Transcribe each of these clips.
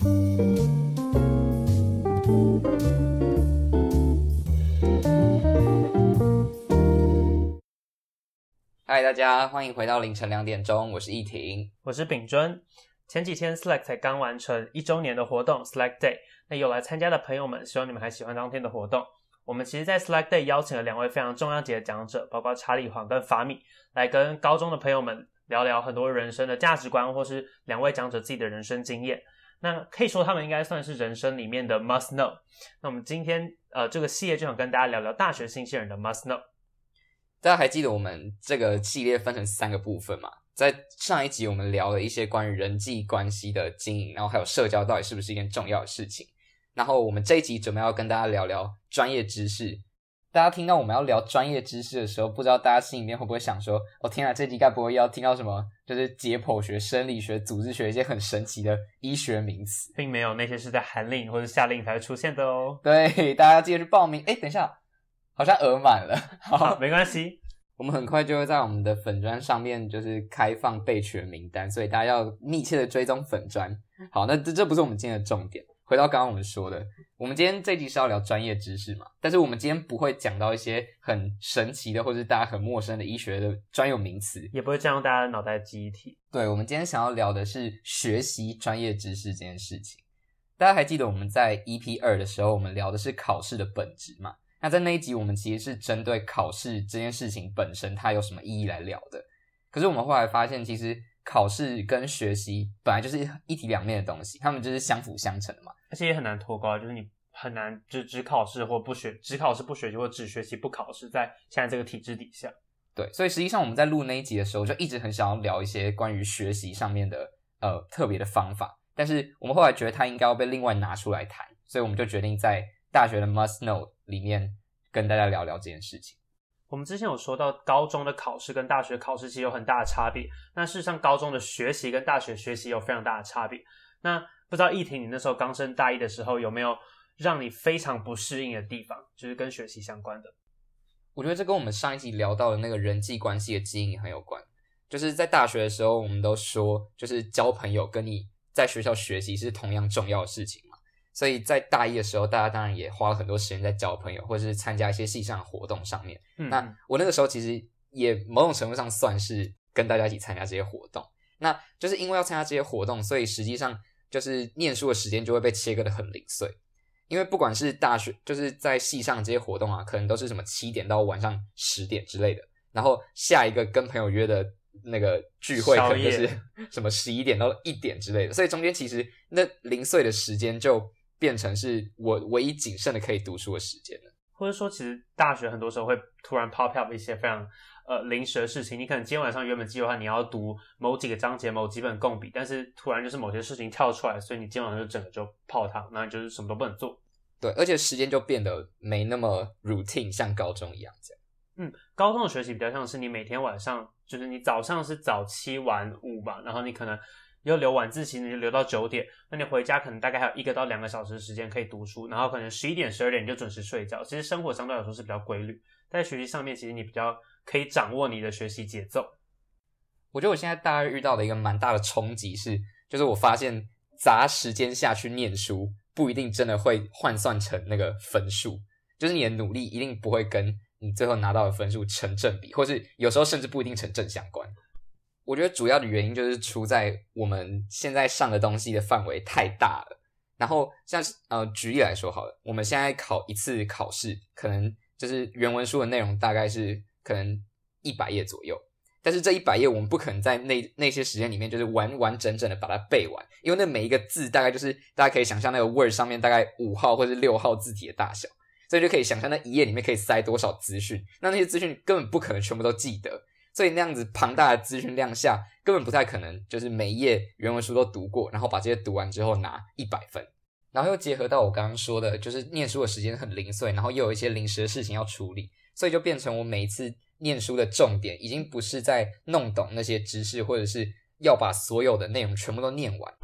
嗨，大家欢迎回到凌晨两点钟，我是易婷，我是秉尊。前几天 Slack 才刚完成一周年的活动 Slack Day，那有来参加的朋友们，希望你们还喜欢当天的活动。我们其实，在 Slack Day 邀请了两位非常重量级的讲者，包括查理黄跟法米，来跟高中的朋友们聊聊很多人生的价值观，或是两位讲者自己的人生经验。那可以说，他们应该算是人生里面的 Must Know。那我们今天呃这个系列就想跟大家聊聊大学新鲜人的 Must Know。大家还记得我们这个系列分成三个部分吗？在上一集我们聊了一些关于人际关系的经营，然后还有社交到底是不是一件重要的事情。然后我们这一集准备要跟大家聊聊专业知识。大家听到我们要聊专业知识的时候，不知道大家心里面会不会想说：“哦天啊，这集该不会要听到什么就是解剖学、生理学、组织学一些很神奇的医学名词？” 并没有，那些是在寒令或者夏令才会出现的哦。对，大家要记得去报名。哎，等一下。好像额满了，好，好，没关系，我们很快就会在我们的粉专上面就是开放备取名单，所以大家要密切的追踪粉专。好，那这这不是我们今天的重点，回到刚刚我们说的，我们今天这集是要聊专业知识嘛，但是我们今天不会讲到一些很神奇的或者是大家很陌生的医学的专有名词，也不会占用大家的脑袋记忆体。对，我们今天想要聊的是学习专业知识这件事情。大家还记得我们在 EP 二的时候，我们聊的是考试的本质嘛？那在那一集，我们其实是针对考试这件事情本身，它有什么意义来聊的。可是我们后来发现，其实考试跟学习本来就是一体两面的东西，他们就是相辅相成的嘛。而且也很难脱钩，就是你很难只只考试或不学，只考试不学习，或只学习不考试，在现在这个体制底下。对，所以实际上我们在录那一集的时候，就一直很想要聊一些关于学习上面的呃特别的方法，但是我们后来觉得它应该要被另外拿出来谈，所以我们就决定在大学的 Must Know 里面跟大家聊聊这件事情。我们之前有说到，高中的考试跟大学考试其实有很大的差别。那事实上，高中的学习跟大学学习有非常大的差别。那不知道易婷，你那时候刚升大一的时候，有没有让你非常不适应的地方，就是跟学习相关的？我觉得这跟我们上一集聊到的那个人际关系的经营很有关。就是在大学的时候，我们都说，就是交朋友跟你在学校学习是同样重要的事情嘛。所以在大一的时候，大家当然也花了很多时间在交朋友，或者是参加一些系上的活动上面。嗯，那我那个时候其实也某种程度上算是跟大家一起参加这些活动。那就是因为要参加这些活动，所以实际上就是念书的时间就会被切割的很零碎。因为不管是大学，就是在系上这些活动啊，可能都是什么七点到晚上十点之类的，然后下一个跟朋友约的那个聚会可能就是 什么十一点到一点之类的，所以中间其实那零碎的时间就。变成是我唯一仅剩的可以读书的时间了，或者说，其实大学很多时候会突然 pop up 一些非常呃临时的事情。你可能今天晚上原本计划你要读某几个章节、某几本共笔，但是突然就是某些事情跳出来，所以你今天晚上就整个就泡汤，然后你就是什么都不能做。对，而且时间就变得没那么 routine，像高中一样这样。嗯，高中的学习比较像是你每天晚上，就是你早上是早七晚五吧，然后你可能。要留晚自习，你就留到九点。那你回家可能大概还有一个到两个小时的时间可以读书，然后可能十一点、十二点你就准时睡觉。其实生活相对来说是比较规律，在学习上面，其实你比较可以掌握你的学习节奏。我觉得我现在大概遇到的一个蛮大的冲击是，就是我发现砸时间下去念书不一定真的会换算成那个分数，就是你的努力一定不会跟你最后拿到的分数成正比，或是有时候甚至不一定成正相关。我觉得主要的原因就是出在我们现在上的东西的范围太大了。然后像呃，举例来说好了，我们现在考一次考试，可能就是原文书的内容大概是可能一百页左右。但是这一百页我们不可能在那那些时间里面就是完完整整的把它背完，因为那每一个字大概就是大家可以想象那个 Word 上面大概五号或者六号字体的大小，所以就可以想象那一页里面可以塞多少资讯。那那些资讯根本不可能全部都记得。所以那样子庞大的资讯量下，根本不太可能，就是每一页原文书都读过，然后把这些读完之后拿一百分。然后又结合到我刚刚说的，就是念书的时间很零碎，然后又有一些临时的事情要处理，所以就变成我每一次念书的重点，已经不是在弄懂那些知识，或者是要把所有的内容全部都念完，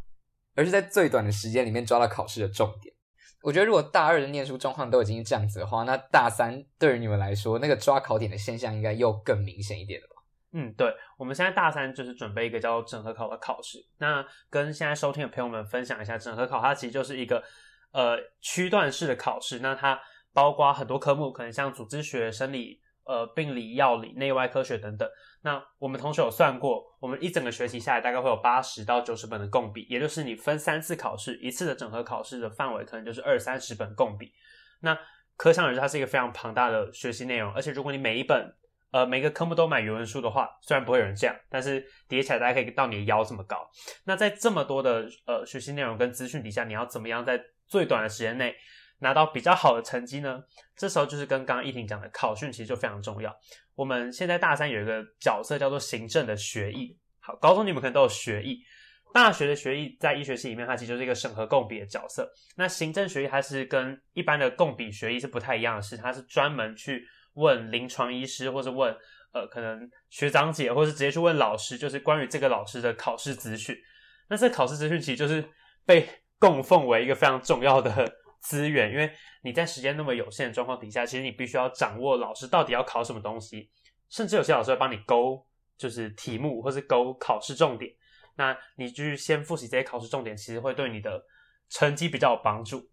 而是在最短的时间里面抓到考试的重点。我觉得如果大二的念书状况都已经这样子的话，那大三对于你们来说，那个抓考点的现象应该又更明显一点了吧？嗯，对，我们现在大三就是准备一个叫整合考的考试。那跟现在收听的朋友们分享一下，整合考它其实就是一个呃区段式的考试。那它包括很多科目，可能像组织学、生理、呃病理、药理、内外科学等等。那我们同学有算过，我们一整个学期下来大概会有八十到九十本的共笔，也就是你分三次考试，一次的整合考试的范围可能就是二三十本共笔。那可想而知，它是一个非常庞大的学习内容，而且如果你每一本呃，每个科目都买原文书的话，虽然不会有人这样，但是叠起来大概可以到你的腰这么高。那在这么多的呃学习内容跟资讯底下，你要怎么样在最短的时间内拿到比较好的成绩呢？这时候就是跟刚刚依婷讲的考训其实就非常重要。我们现在大三有一个角色叫做行政的学艺，好，高中你们可能都有学艺，大学的学艺在医学系里面它其实就是一个审核共笔的角色。那行政学艺它是跟一般的共笔学艺是不太一样的是，它是专门去。问临床医师，或是问呃，可能学长姐，或是直接去问老师，就是关于这个老师的考试资讯。那这考试资讯其实就是被供奉为一个非常重要的资源，因为你在时间那么有限的状况底下，其实你必须要掌握老师到底要考什么东西，甚至有些老师会帮你勾，就是题目或是勾考试重点。那你就先复习这些考试重点，其实会对你的成绩比较有帮助。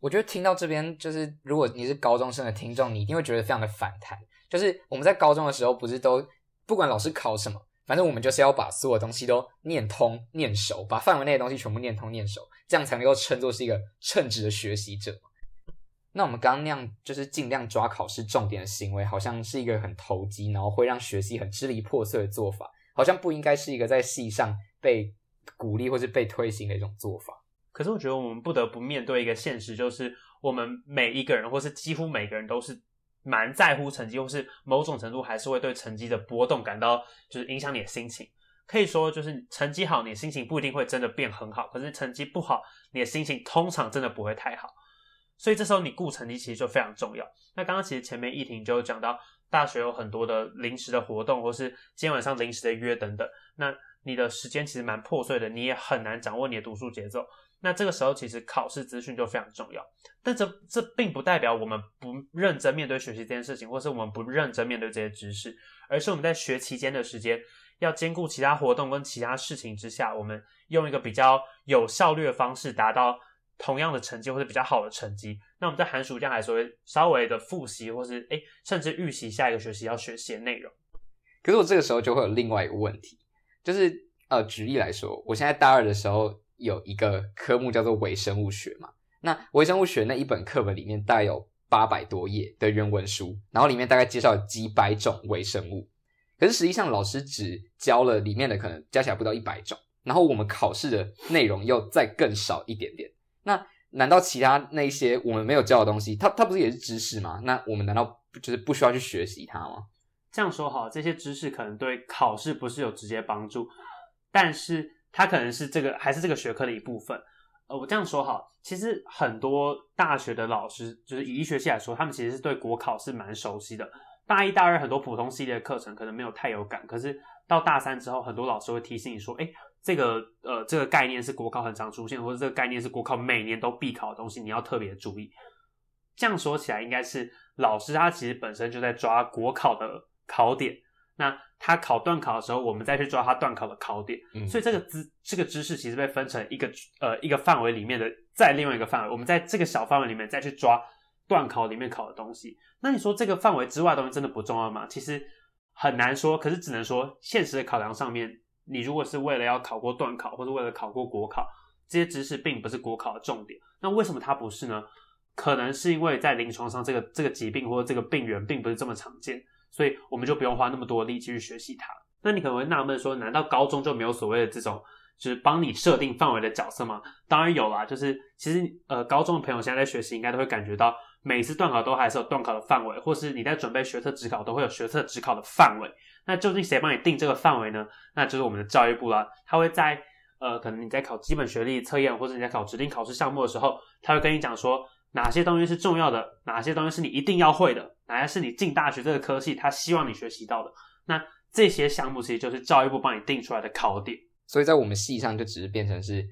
我觉得听到这边，就是如果你是高中生的听众，你一定会觉得非常的反弹。就是我们在高中的时候，不是都不管老师考什么，反正我们就是要把所有东西都念通、念熟，把范围内的东西全部念通、念熟，这样才能够称作是一个称职的学习者。那我们刚刚那样就是尽量抓考试重点的行为，好像是一个很投机，然后会让学习很支离破碎的做法，好像不应该是一个在系上被鼓励或是被推行的一种做法。可是我觉得我们不得不面对一个现实，就是我们每一个人，或是几乎每个人都是蛮在乎成绩，或是某种程度还是会对成绩的波动感到就是影响你的心情。可以说，就是成绩好，你心情不一定会真的变很好；可是成绩不好，你的心情通常真的不会太好。所以这时候你顾成绩其实就非常重要。那刚刚其实前面一婷就讲到，大学有很多的临时的活动，或是今天晚上临时的约等等。那你的时间其实蛮破碎的，你也很难掌握你的读书节奏。那这个时候，其实考试资讯就非常重要，但这这并不代表我们不认真面对学习这件事情，或是我们不认真面对这些知识，而是我们在学期间的时间要兼顾其他活动跟其他事情之下，我们用一个比较有效率的方式达到同样的成绩或者比较好的成绩。那我们在寒暑假来说，稍微的复习，或是诶甚至预习下一个学期要学习的内容。可是我这个时候就会有另外一个问题，就是呃，举例来说，我现在大二的时候。有一个科目叫做微生物学嘛，那微生物学那一本课本里面大概有八百多页的原文书，然后里面大概介绍几百种微生物，可是实际上老师只教了里面的可能加起来不到一百种，然后我们考试的内容又再更少一点点，那难道其他那些我们没有教的东西，它它不是也是知识吗？那我们难道就是不需要去学习它吗？这样说好，这些知识可能对考试不是有直接帮助，但是。它可能是这个还是这个学科的一部分，呃，我这样说哈，其实很多大学的老师，就是以医学系来说，他们其实是对国考是蛮熟悉的。大一、大二很多普通系列的课程可能没有太有感，可是到大三之后，很多老师会提醒你说，诶，这个呃这个概念是国考很常出现，或者这个概念是国考每年都必考的东西，你要特别注意。这样说起来，应该是老师他其实本身就在抓国考的考点。那他考段考的时候，我们再去抓他段考的考点，嗯、所以这个知这个知识其实被分成一个呃一个范围里面的再另外一个范围，我们在这个小范围里面再去抓段考里面考的东西。那你说这个范围之外的东西真的不重要吗？其实很难说，可是只能说现实的考量上面，你如果是为了要考过段考，或者为了考过国考，这些知识并不是国考的重点。那为什么它不是呢？可能是因为在临床上这个这个疾病或者这个病源并不是这么常见。所以我们就不用花那么多力气去学习它。那你可能会纳闷说，难道高中就没有所谓的这种，就是帮你设定范围的角色吗？当然有啦，就是其实呃，高中的朋友现在在学习，应该都会感觉到，每次段考都还是有段考的范围，或是你在准备学测指考都会有学测指考的范围。那究竟谁帮你定这个范围呢？那就是我们的教育部啦。他会在呃，可能你在考基本学历测验，或者你在考指定考试项目的时候，他会跟你讲说。哪些东西是重要的？哪些东西是你一定要会的？哪些是你进大学这个科系他希望你学习到的？那这些项目其实就是教育部帮你定出来的考点。所以在我们系上就只是变成是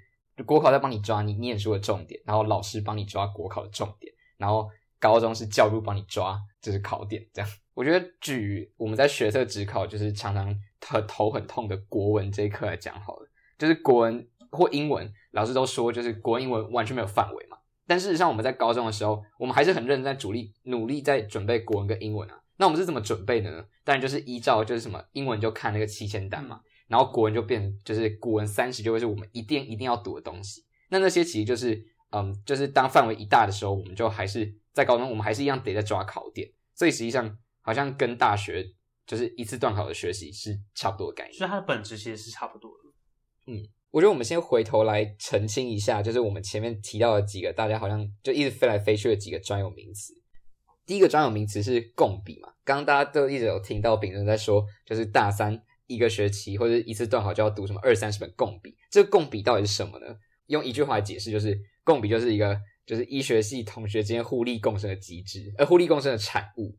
国考在帮你抓你念书的重点，然后老师帮你抓国考的重点，然后高中是教育部帮你抓就是考点这样。我觉得举我们在学测指考就是常常头头很痛的国文这一课来讲好了，就是国文或英文，老师都说就是国文、英文完全没有范围。但事实上我们在高中的时候，我们还是很认真在主力努力在准备国文跟英文啊。那我们是怎么准备的呢？当然就是依照就是什么英文就看那个七千单嘛，然后国文就变就是古文三十就会是我们一定一定要读的东西。那那些其实就是嗯，就是当范围一大的时候，我们就还是在高中，我们还是一样得在抓考点。所以实际上好像跟大学就是一次段考的学习是差不多的概念。所以它的本质其实是差不多的。嗯，我觉得我们先回头来澄清一下，就是我们前面提到的几个大家好像就一直飞来飞去的几个专有名词。第一个专有名词是共笔嘛，刚刚大家都一直有听到秉仁在说，就是大三一个学期或者一次段考就要读什么二三十本共笔，这个共笔到底是什么呢？用一句话来解释，就是共笔就是一个就是医学系同学之间互利共生的机制，而互利共生的产物，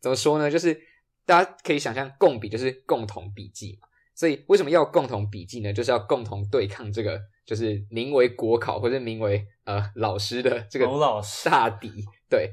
怎么说呢？就是大家可以想象，共笔就是共同笔记嘛，所以为什么要共同笔记呢？就是要共同对抗这个就是名为国考或者名为呃老师的这个大敌，对。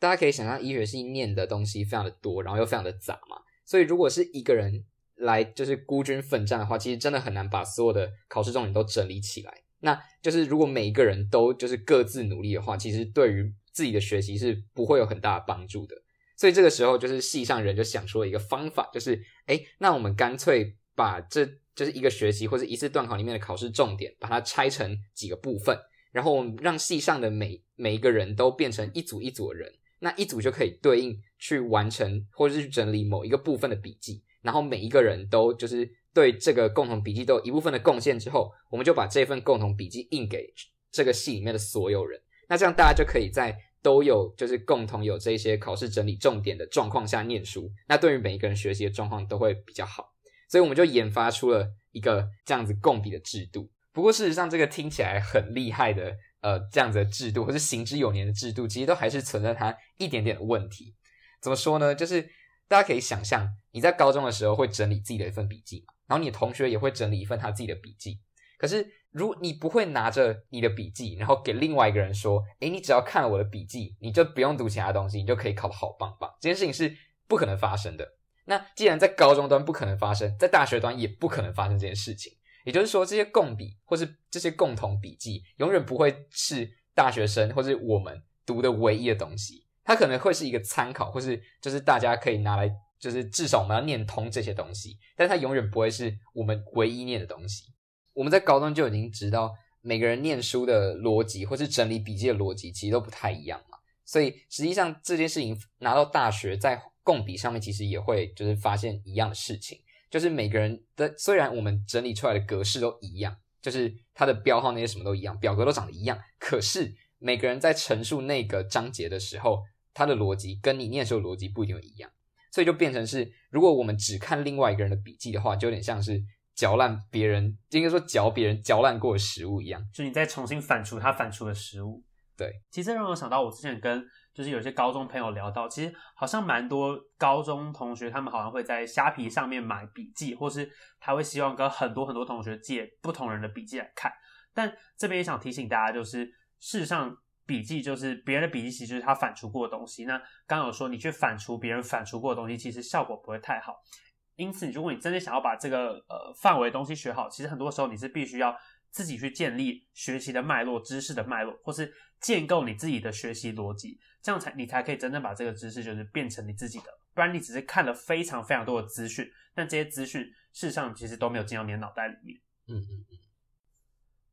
大家可以想象，医学系念的东西非常的多，然后又非常的杂嘛，所以如果是一个人来就是孤军奋战的话，其实真的很难把所有的考试重点都整理起来。那就是如果每一个人都就是各自努力的话，其实对于自己的学习是不会有很大的帮助的。所以这个时候，就是系上人就想出了一个方法，就是诶，那我们干脆把这就是一个学期或者一次段考里面的考试重点，把它拆成几个部分，然后我们让系上的每每一个人都变成一组一组的人。那一组就可以对应去完成或者是去整理某一个部分的笔记，然后每一个人都就是对这个共同笔记都有一部分的贡献之后，我们就把这份共同笔记印给这个系里面的所有人。那这样大家就可以在都有就是共同有这些考试整理重点的状况下念书，那对于每一个人学习的状况都会比较好。所以我们就研发出了一个这样子共笔的制度。不过事实上，这个听起来很厉害的。呃，这样子的制度或是行之有年的制度，其实都还是存在它一点点的问题。怎么说呢？就是大家可以想象，你在高中的时候会整理自己的一份笔记嘛，然后你的同学也会整理一份他自己的笔记。可是，如你不会拿着你的笔记，然后给另外一个人说：“诶，你只要看了我的笔记，你就不用读其他东西，你就可以考得好棒棒。”这件事情是不可能发生的。那既然在高中端不可能发生，在大学端也不可能发生这件事情。也就是说，这些共笔或是这些共同笔记，永远不会是大学生或是我们读的唯一的东西。它可能会是一个参考，或是就是大家可以拿来，就是至少我们要念通这些东西。但它永远不会是我们唯一念的东西。我们在高中就已经知道，每个人念书的逻辑或是整理笔记的逻辑其实都不太一样嘛。所以实际上这件事情拿到大学，在共笔上面其实也会就是发现一样的事情。就是每个人的，虽然我们整理出来的格式都一样，就是它的标号那些什么都一样，表格都长得一样，可是每个人在陈述那个章节的时候，它的逻辑跟你念时候逻辑不一定会一样，所以就变成是，如果我们只看另外一个人的笔记的话，就有点像是嚼烂别人，应该说嚼别人嚼烂过的食物一样，就你再重新反刍他反刍的食物。对，其实这让我想到我之前跟。就是有些高中朋友聊到，其实好像蛮多高中同学，他们好像会在虾皮上面买笔记，或是他会希望跟很多很多同学借不同人的笔记来看。但这边也想提醒大家，就是事实上笔记就是别人的笔记，其实就是他反刍过的东西。那刚有说你去反刍别人反刍过的东西，其实效果不会太好。因此，如果你真的想要把这个呃范围的东西学好，其实很多时候你是必须要自己去建立学习的脉络、知识的脉络，或是建构你自己的学习逻辑。这样才你才可以真正把这个知识就是变成你自己的，不然你只是看了非常非常多的资讯，但这些资讯事实上其实都没有进到你的脑袋里面。嗯嗯嗯。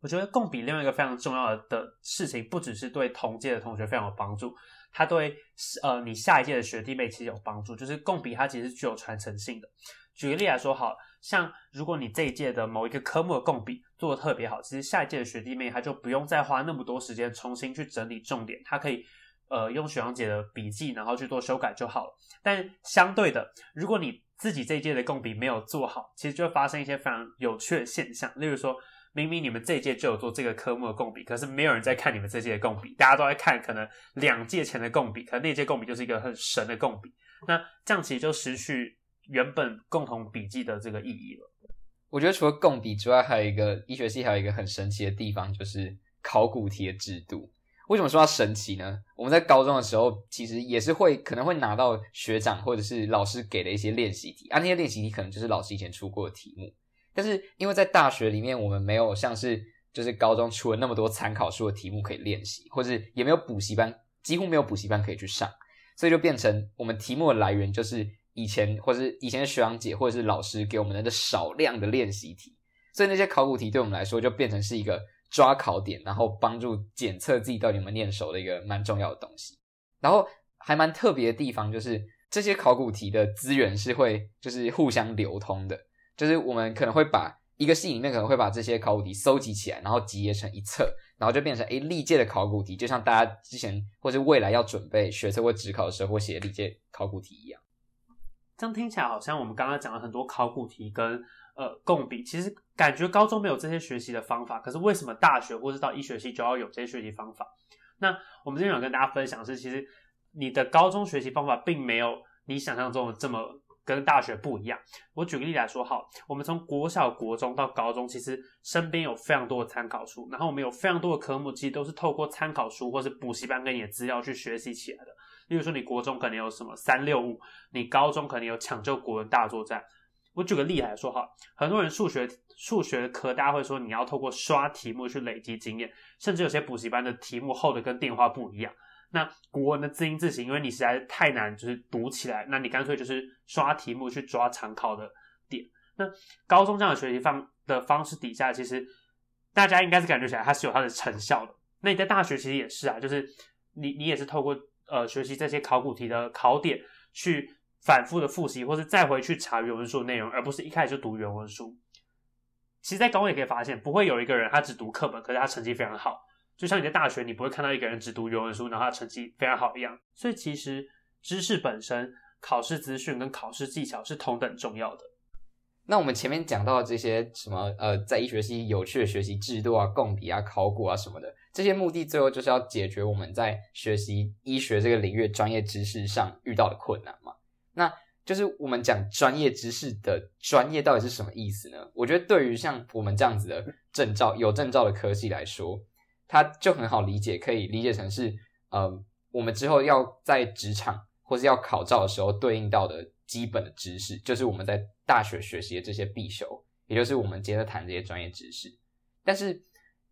我觉得共笔另外一个非常重要的事情，不只是对同届的同学非常有帮助，它对呃你下一届的学弟妹其实有帮助。就是共笔它其实是具有传承性的。举个例来说好，好像如果你这一届的某一个科目的共笔做的特别好，其实下一届的学弟妹他就不用再花那么多时间重新去整理重点，他可以。呃，用学长姐的笔记，然后去做修改就好了。但相对的，如果你自己这一届的共笔没有做好，其实就会发生一些非常有趣的现象。例如说，明明你们这一届就有做这个科目的共笔，可是没有人在看你们这届的共笔，大家都在看可能两届前的共笔，可能那届共笔就是一个很神的共笔。那这样其实就失去原本共同笔记的这个意义了。我觉得除了共笔之外，还有一个医学系还有一个很神奇的地方，就是考古题的制度。为什么说它神奇呢？我们在高中的时候，其实也是会可能会拿到学长或者是老师给的一些练习题，啊，那些练习题可能就是老师以前出过的题目。但是因为在大学里面，我们没有像是就是高中出了那么多参考书的题目可以练习，或者也没有补习班，几乎没有补习班可以去上，所以就变成我们题目的来源就是以前或者是以前的学长姐或者是老师给我们的少量的练习题，所以那些考古题对我们来说就变成是一个。抓考点，然后帮助检测自己到底有没有念熟的一个蛮重要的东西。然后还蛮特别的地方就是，这些考古题的资源是会就是互相流通的，就是我们可能会把一个系里面可能会把这些考古题搜集起来，然后集结成一册，然后就变成诶历届的考古题，就像大家之前或是未来要准备学测或职考的时候会写历届考古题一样。这样听起来好像我们刚刚讲了很多考古题跟。呃，共笔其实感觉高中没有这些学习的方法，可是为什么大学或是到医学系就要有这些学习方法？那我们今天想跟大家分享是，其实你的高中学习方法并没有你想象中的这么跟大学不一样。我举个例来说，好，我们从国小、国中到高中，其实身边有非常多的参考书，然后我们有非常多的科目，其实都是透过参考书或是补习班给你的资料去学习起来的。例如说，你国中可能有什么三六五，你高中可能有抢救国文大作战。我举个例来说哈，很多人数学数学科大家会说你要透过刷题目去累积经验，甚至有些补习班的题目厚的跟电话簿一样。那国文的字音字形，因为你实在是太难，就是读起来，那你干脆就是刷题目去抓常考的点。那高中这样的学习方的方式底下，其实大家应该是感觉起来它是有它的成效的。那你在大学其实也是啊，就是你你也是透过呃学习这些考古题的考点去。反复的复习，或是再回去查原文书的内容，而不是一开始就读原文书。其实，在高中也可以发现，不会有一个人他只读课本，可是他成绩非常好。就像你在大学，你不会看到一个人只读原文书，然后他成绩非常好一样。所以，其实知识本身、考试资讯跟考试技巧是同等重要的。那我们前面讲到的这些什么呃，在医学系有趣的学习制度啊、共笔啊、考古啊什么的，这些目的最后就是要解决我们在学习医学这个领域专业知识上遇到的困难嘛。那就是我们讲专业知识的专业到底是什么意思呢？我觉得对于像我们这样子的证照有证照的科系来说，它就很好理解，可以理解成是呃，我们之后要在职场或是要考照的时候对应到的基本的知识，就是我们在大学学习的这些必修，也就是我们接着谈这些专业知识。但是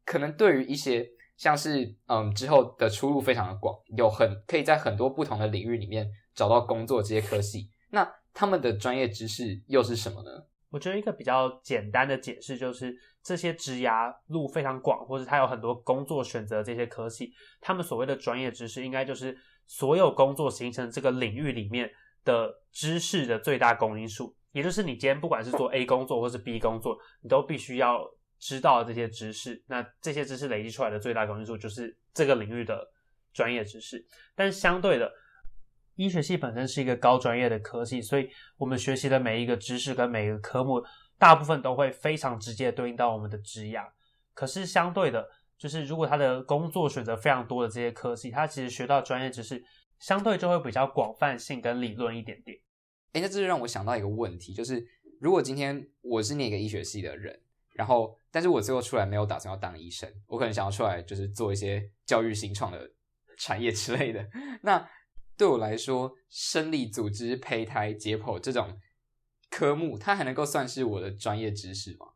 可能对于一些像是嗯之后的出路非常的广，有很可以在很多不同的领域里面。找到工作这些科系，那他们的专业知识又是什么呢？我觉得一个比较简单的解释就是，这些职涯路非常广，或者他有很多工作选择，这些科系，他们所谓的专业知识，应该就是所有工作形成这个领域里面的知识的最大公因数，也就是你今天不管是做 A 工作或是 B 工作，你都必须要知道这些知识。那这些知识累积出来的最大公因数，就是这个领域的专业知识。但是相对的，医学系本身是一个高专业的科系，所以我们学习的每一个知识跟每一个科目，大部分都会非常直接对应到我们的职涯。可是相对的，就是如果他的工作选择非常多的这些科系，他其实学到专业知识相对就会比较广泛性跟理论一点点。诶，那这就让我想到一个问题，就是如果今天我是那个医学系的人，然后但是我最后出来没有打算要当医生，我可能想要出来就是做一些教育新创的产业之类的，那。对我来说，生理组织、胚胎、解剖这种科目，它还能够算是我的专业知识吗？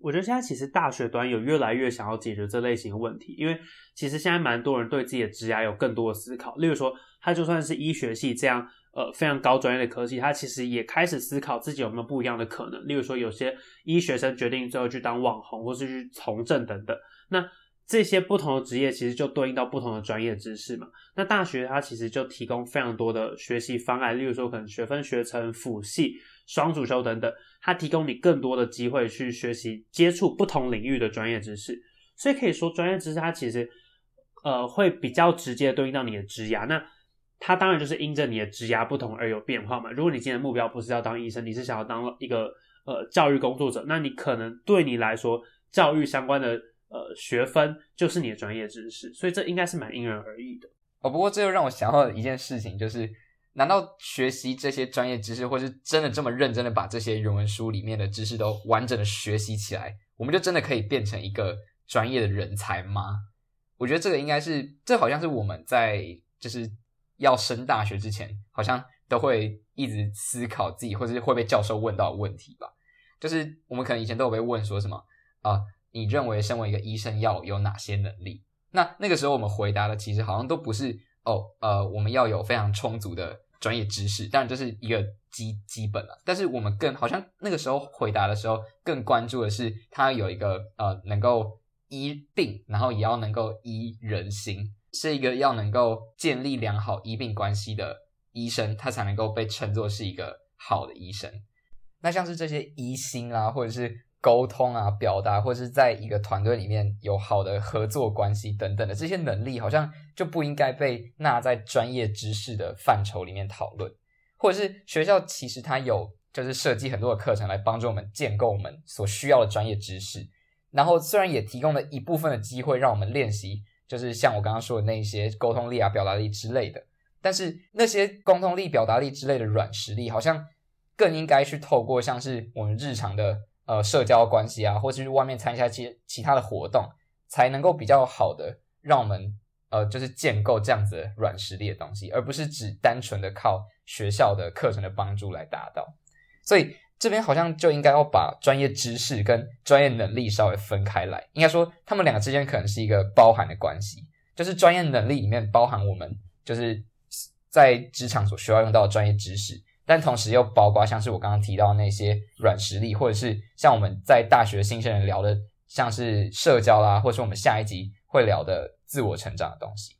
我觉得现在其实大学端有越来越想要解决这类型的问题，因为其实现在蛮多人对自己的职涯有更多的思考。例如说，他就算是医学系这样呃非常高专业的科系，他其实也开始思考自己有没有不一样的可能。例如说，有些医学生决定最后去当网红，或是去从政等等。那这些不同的职业其实就对应到不同的专业知识嘛。那大学它其实就提供非常多的学习方案，例如说可能学分、学程、辅系、双主修等等，它提供你更多的机会去学习、接触不同领域的专业知识。所以可以说，专业知识它其实呃会比较直接对应到你的职涯。那它当然就是因着你的职涯不同而有变化嘛。如果你今天的目标不是要当医生，你是想要当一个呃教育工作者，那你可能对你来说教育相关的。呃，学分就是你的专业知识，所以这应该是蛮因人而异的。哦，不过这又让我想到一件事情，就是难道学习这些专业知识，或是真的这么认真的把这些原文书里面的知识都完整的学习起来，我们就真的可以变成一个专业的人才吗？我觉得这个应该是，这好像是我们在就是要升大学之前，好像都会一直思考自己，或者是会被教授问到的问题吧。就是我们可能以前都有被问说什么啊、你认为身为一个医生要有哪些能力？那那个时候我们回答的其实好像都不是哦，呃，我们要有非常充足的专业知识，当然这是一个基基本了。但是我们更好像那个时候回答的时候，更关注的是他有一个呃能够医病，然后也要能够医人心，是一个要能够建立良好医病关系的医生，他才能够被称作是一个好的医生。那像是这些医心啊，或者是。沟通啊，表达，或是在一个团队里面有好的合作关系等等的这些能力，好像就不应该被纳在专业知识的范畴里面讨论。或者是学校其实它有就是设计很多的课程来帮助我们建构我们所需要的专业知识，然后虽然也提供了一部分的机会让我们练习，就是像我刚刚说的那些沟通力啊、表达力之类的，但是那些沟通力、表达力之类的软实力，好像更应该去透过像是我们日常的。呃，社交关系啊，或是去外面参加其其他的活动，才能够比较好的让我们呃，就是建构这样子软实力的东西，而不是只单纯的靠学校的课程的帮助来达到。所以这边好像就应该要把专业知识跟专业能力稍微分开来，应该说他们两个之间可能是一个包含的关系，就是专业能力里面包含我们就是在职场所需要用到的专业知识。但同时又包括像是我刚刚提到那些软实力，或者是像我们在大学新生人聊的，像是社交啦，或者是我们下一集会聊的自我成长的东西。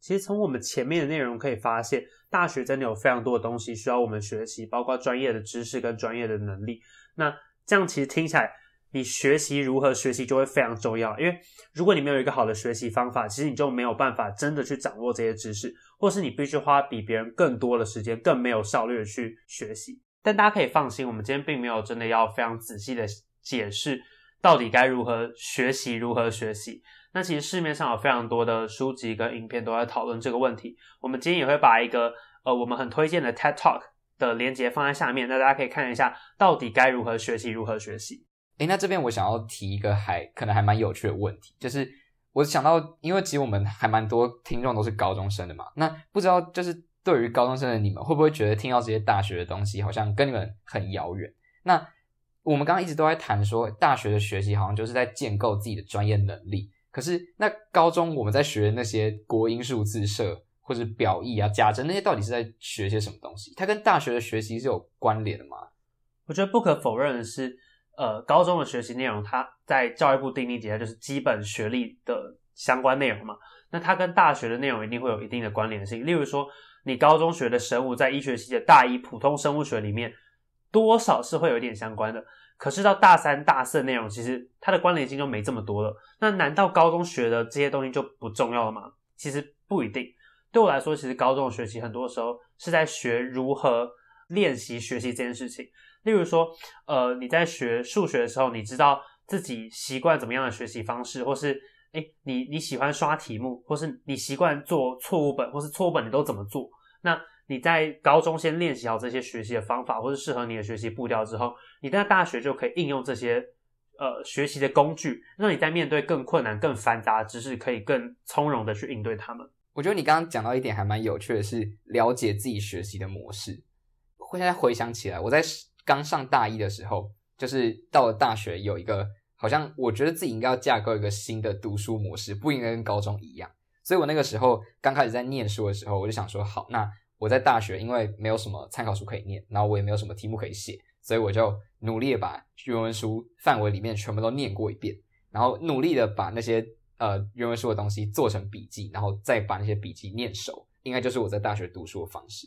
其实从我们前面的内容可以发现，大学真的有非常多的东西需要我们学习，包括专业的知识跟专业的能力。那这样其实听起来。你学习如何学习就会非常重要，因为如果你没有一个好的学习方法，其实你就没有办法真的去掌握这些知识，或是你必须花比别人更多的时间，更没有效率的去学习。但大家可以放心，我们今天并没有真的要非常仔细的解释到底该如何学习，如何学习。那其实市面上有非常多的书籍跟影片都在讨论这个问题。我们今天也会把一个呃我们很推荐的 TED Talk 的连接放在下面，那大家可以看一下到底该如何学习，如何学习。诶，那这边我想要提一个还可能还蛮有趣的问题，就是我想到，因为其实我们还蛮多听众都是高中生的嘛，那不知道就是对于高中生的你们，会不会觉得听到这些大学的东西好像跟你们很遥远？那我们刚刚一直都在谈说，大学的学习好像就是在建构自己的专业能力，可是那高中我们在学的那些国英数自社或者表意啊、家政那些，到底是在学些什么东西？它跟大学的学习是有关联的吗？我觉得不可否认的是。呃，高中的学习内容，它在教育部定义底下就是基本学历的相关内容嘛。那它跟大学的内容一定会有一定的关联性。例如说，你高中学的生物，在医学系的大一普通生物学里面，多少是会有一点相关的。可是到大三、大四的内容，其实它的关联性就没这么多了。那难道高中学的这些东西就不重要了吗？其实不一定。对我来说，其实高中的学习很多时候是在学如何练习学习这件事情。例如说，呃，你在学数学的时候，你知道自己习惯怎么样的学习方式，或是，诶，你你喜欢刷题目，或是你习惯做错误本，或是错误本你都怎么做？那你在高中先练习好这些学习的方法，或是适合你的学习步调之后，你在大学就可以应用这些呃学习的工具，让你在面对更困难、更繁杂的知识，可以更从容的去应对他们。我觉得你刚刚讲到一点还蛮有趣的是，了解自己学习的模式。现在回想起来，我在。刚上大一的时候，就是到了大学，有一个好像我觉得自己应该要架构一个新的读书模式，不应该跟高中一样。所以我那个时候刚开始在念书的时候，我就想说，好，那我在大学因为没有什么参考书可以念，然后我也没有什么题目可以写，所以我就努力的把原文书范围里面全部都念过一遍，然后努力的把那些呃原文书的东西做成笔记，然后再把那些笔记念熟，应该就是我在大学读书的方式。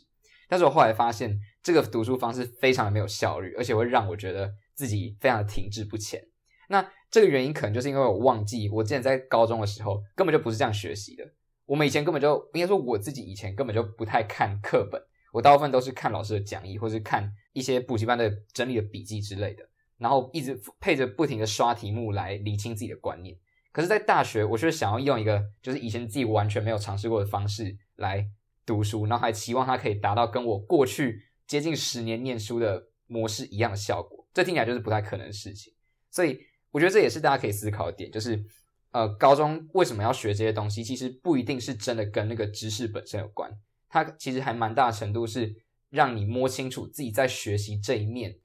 但是我后来发现，这个读书方式非常的没有效率，而且会让我觉得自己非常的停滞不前。那这个原因可能就是因为我忘记，我之前在高中的时候根本就不是这样学习的。我们以前根本就应该说，我自己以前根本就不太看课本，我大部分都是看老师的讲义，或是看一些补习班的整理的笔记之类的，然后一直配着不停的刷题目来理清自己的观念。可是，在大学，我却想要用一个就是以前自己完全没有尝试过的方式来。读书，然后还期望它可以达到跟我过去接近十年念书的模式一样的效果，这听起来就是不太可能的事情。所以我觉得这也是大家可以思考的点，就是呃，高中为什么要学这些东西？其实不一定是真的跟那个知识本身有关，它其实还蛮大程度是让你摸清楚自己在学习这一面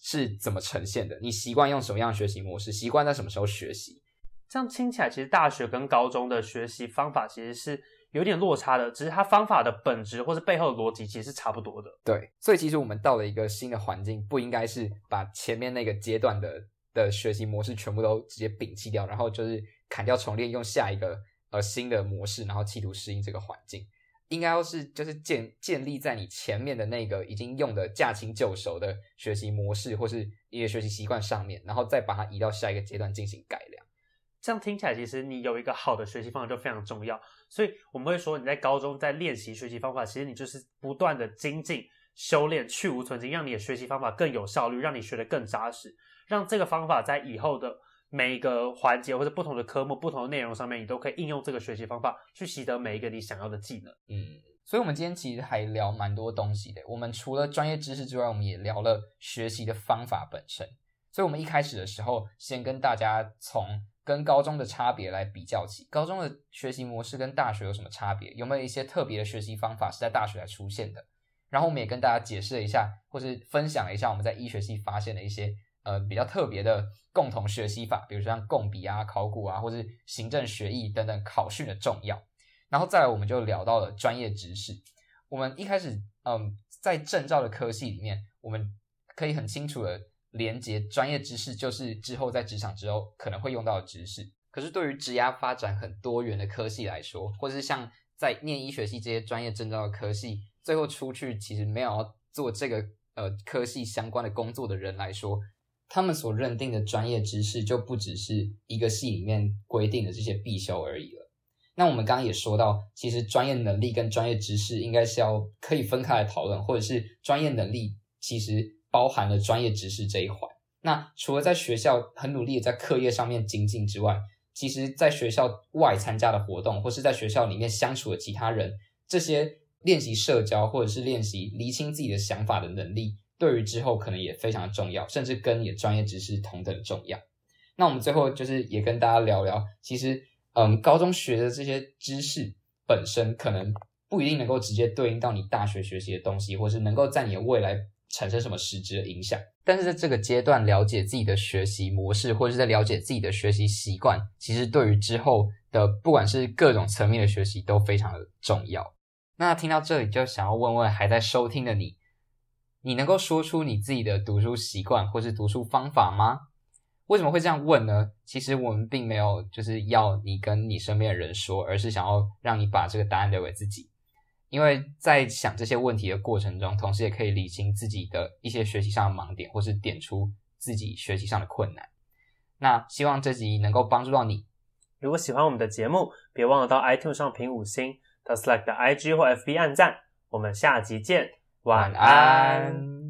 是怎么呈现的。你习惯用什么样学习模式？习惯在什么时候学习？这样听起来，其实大学跟高中的学习方法其实是有点落差的，只是它方法的本质或是背后的逻辑其实是差不多的。对，所以其实我们到了一个新的环境，不应该是把前面那个阶段的的学习模式全部都直接摒弃掉，然后就是。砍掉重练，用下一个呃新的模式，然后企图适应这个环境，应该要是就是建建立在你前面的那个已经用的驾轻就熟的学习模式或是一个学习习惯上面，然后再把它移到下一个阶段进行改。这样听起来，其实你有一个好的学习方法就非常重要。所以我们会说，你在高中在练习学习方法，其实你就是不断的精进、修炼、去无存菁，让你的学习方法更有效率，让你学得更扎实，让这个方法在以后的。每一个环节或者不同的科目、不同的内容上面，你都可以应用这个学习方法去习得每一个你想要的技能。嗯，所以，我们今天其实还聊蛮多东西的。我们除了专业知识之外，我们也聊了学习的方法本身。所以，我们一开始的时候，先跟大家从跟高中的差别来比较起。高中的学习模式跟大学有什么差别？有没有一些特别的学习方法是在大学才出现的？然后，我们也跟大家解释了一下，或是分享了一下我们在医学系发现的一些。呃，比较特别的共同学习法，比如说像共笔啊、考古啊，或是行政学艺等等考训的重要。然后再来，我们就聊到了专业知识。我们一开始，嗯，在证照的科系里面，我们可以很清楚的连接专业知识，就是之后在职场之后可能会用到的知识。可是对于职涯发展很多元的科系来说，或者是像在念医学系这些专业证照的科系，最后出去其实没有做这个呃科系相关的工作的人来说。他们所认定的专业知识就不只是一个系里面规定的这些必修而已了。那我们刚刚也说到，其实专业能力跟专业知识应该是要可以分开来讨论，或者是专业能力其实包含了专业知识这一环。那除了在学校很努力的在课业上面精进之外，其实在学校外参加的活动，或是在学校里面相处的其他人，这些练习社交或者是练习厘清自己的想法的能力。对于之后可能也非常的重要，甚至跟你的专业知识同等重要。那我们最后就是也跟大家聊聊，其实，嗯，高中学的这些知识本身可能不一定能够直接对应到你大学学习的东西，或是能够在你的未来产生什么实质的影响。但是在这个阶段了解自己的学习模式，或者是在了解自己的学习习惯，其实对于之后的不管是各种层面的学习都非常的重要。那听到这里就想要问问还在收听的你。你能够说出你自己的读书习惯或是读书方法吗？为什么会这样问呢？其实我们并没有就是要你跟你身边的人说，而是想要让你把这个答案留给自己。因为在想这些问题的过程中，同时也可以理清自己的一些学习上的盲点，或是点出自己学习上的困难。那希望这集能够帮助到你。如果喜欢我们的节目，别忘了到 iTunes 上评五星，到 Slack 的 IG 或 FB 按赞。我们下集见。晚安。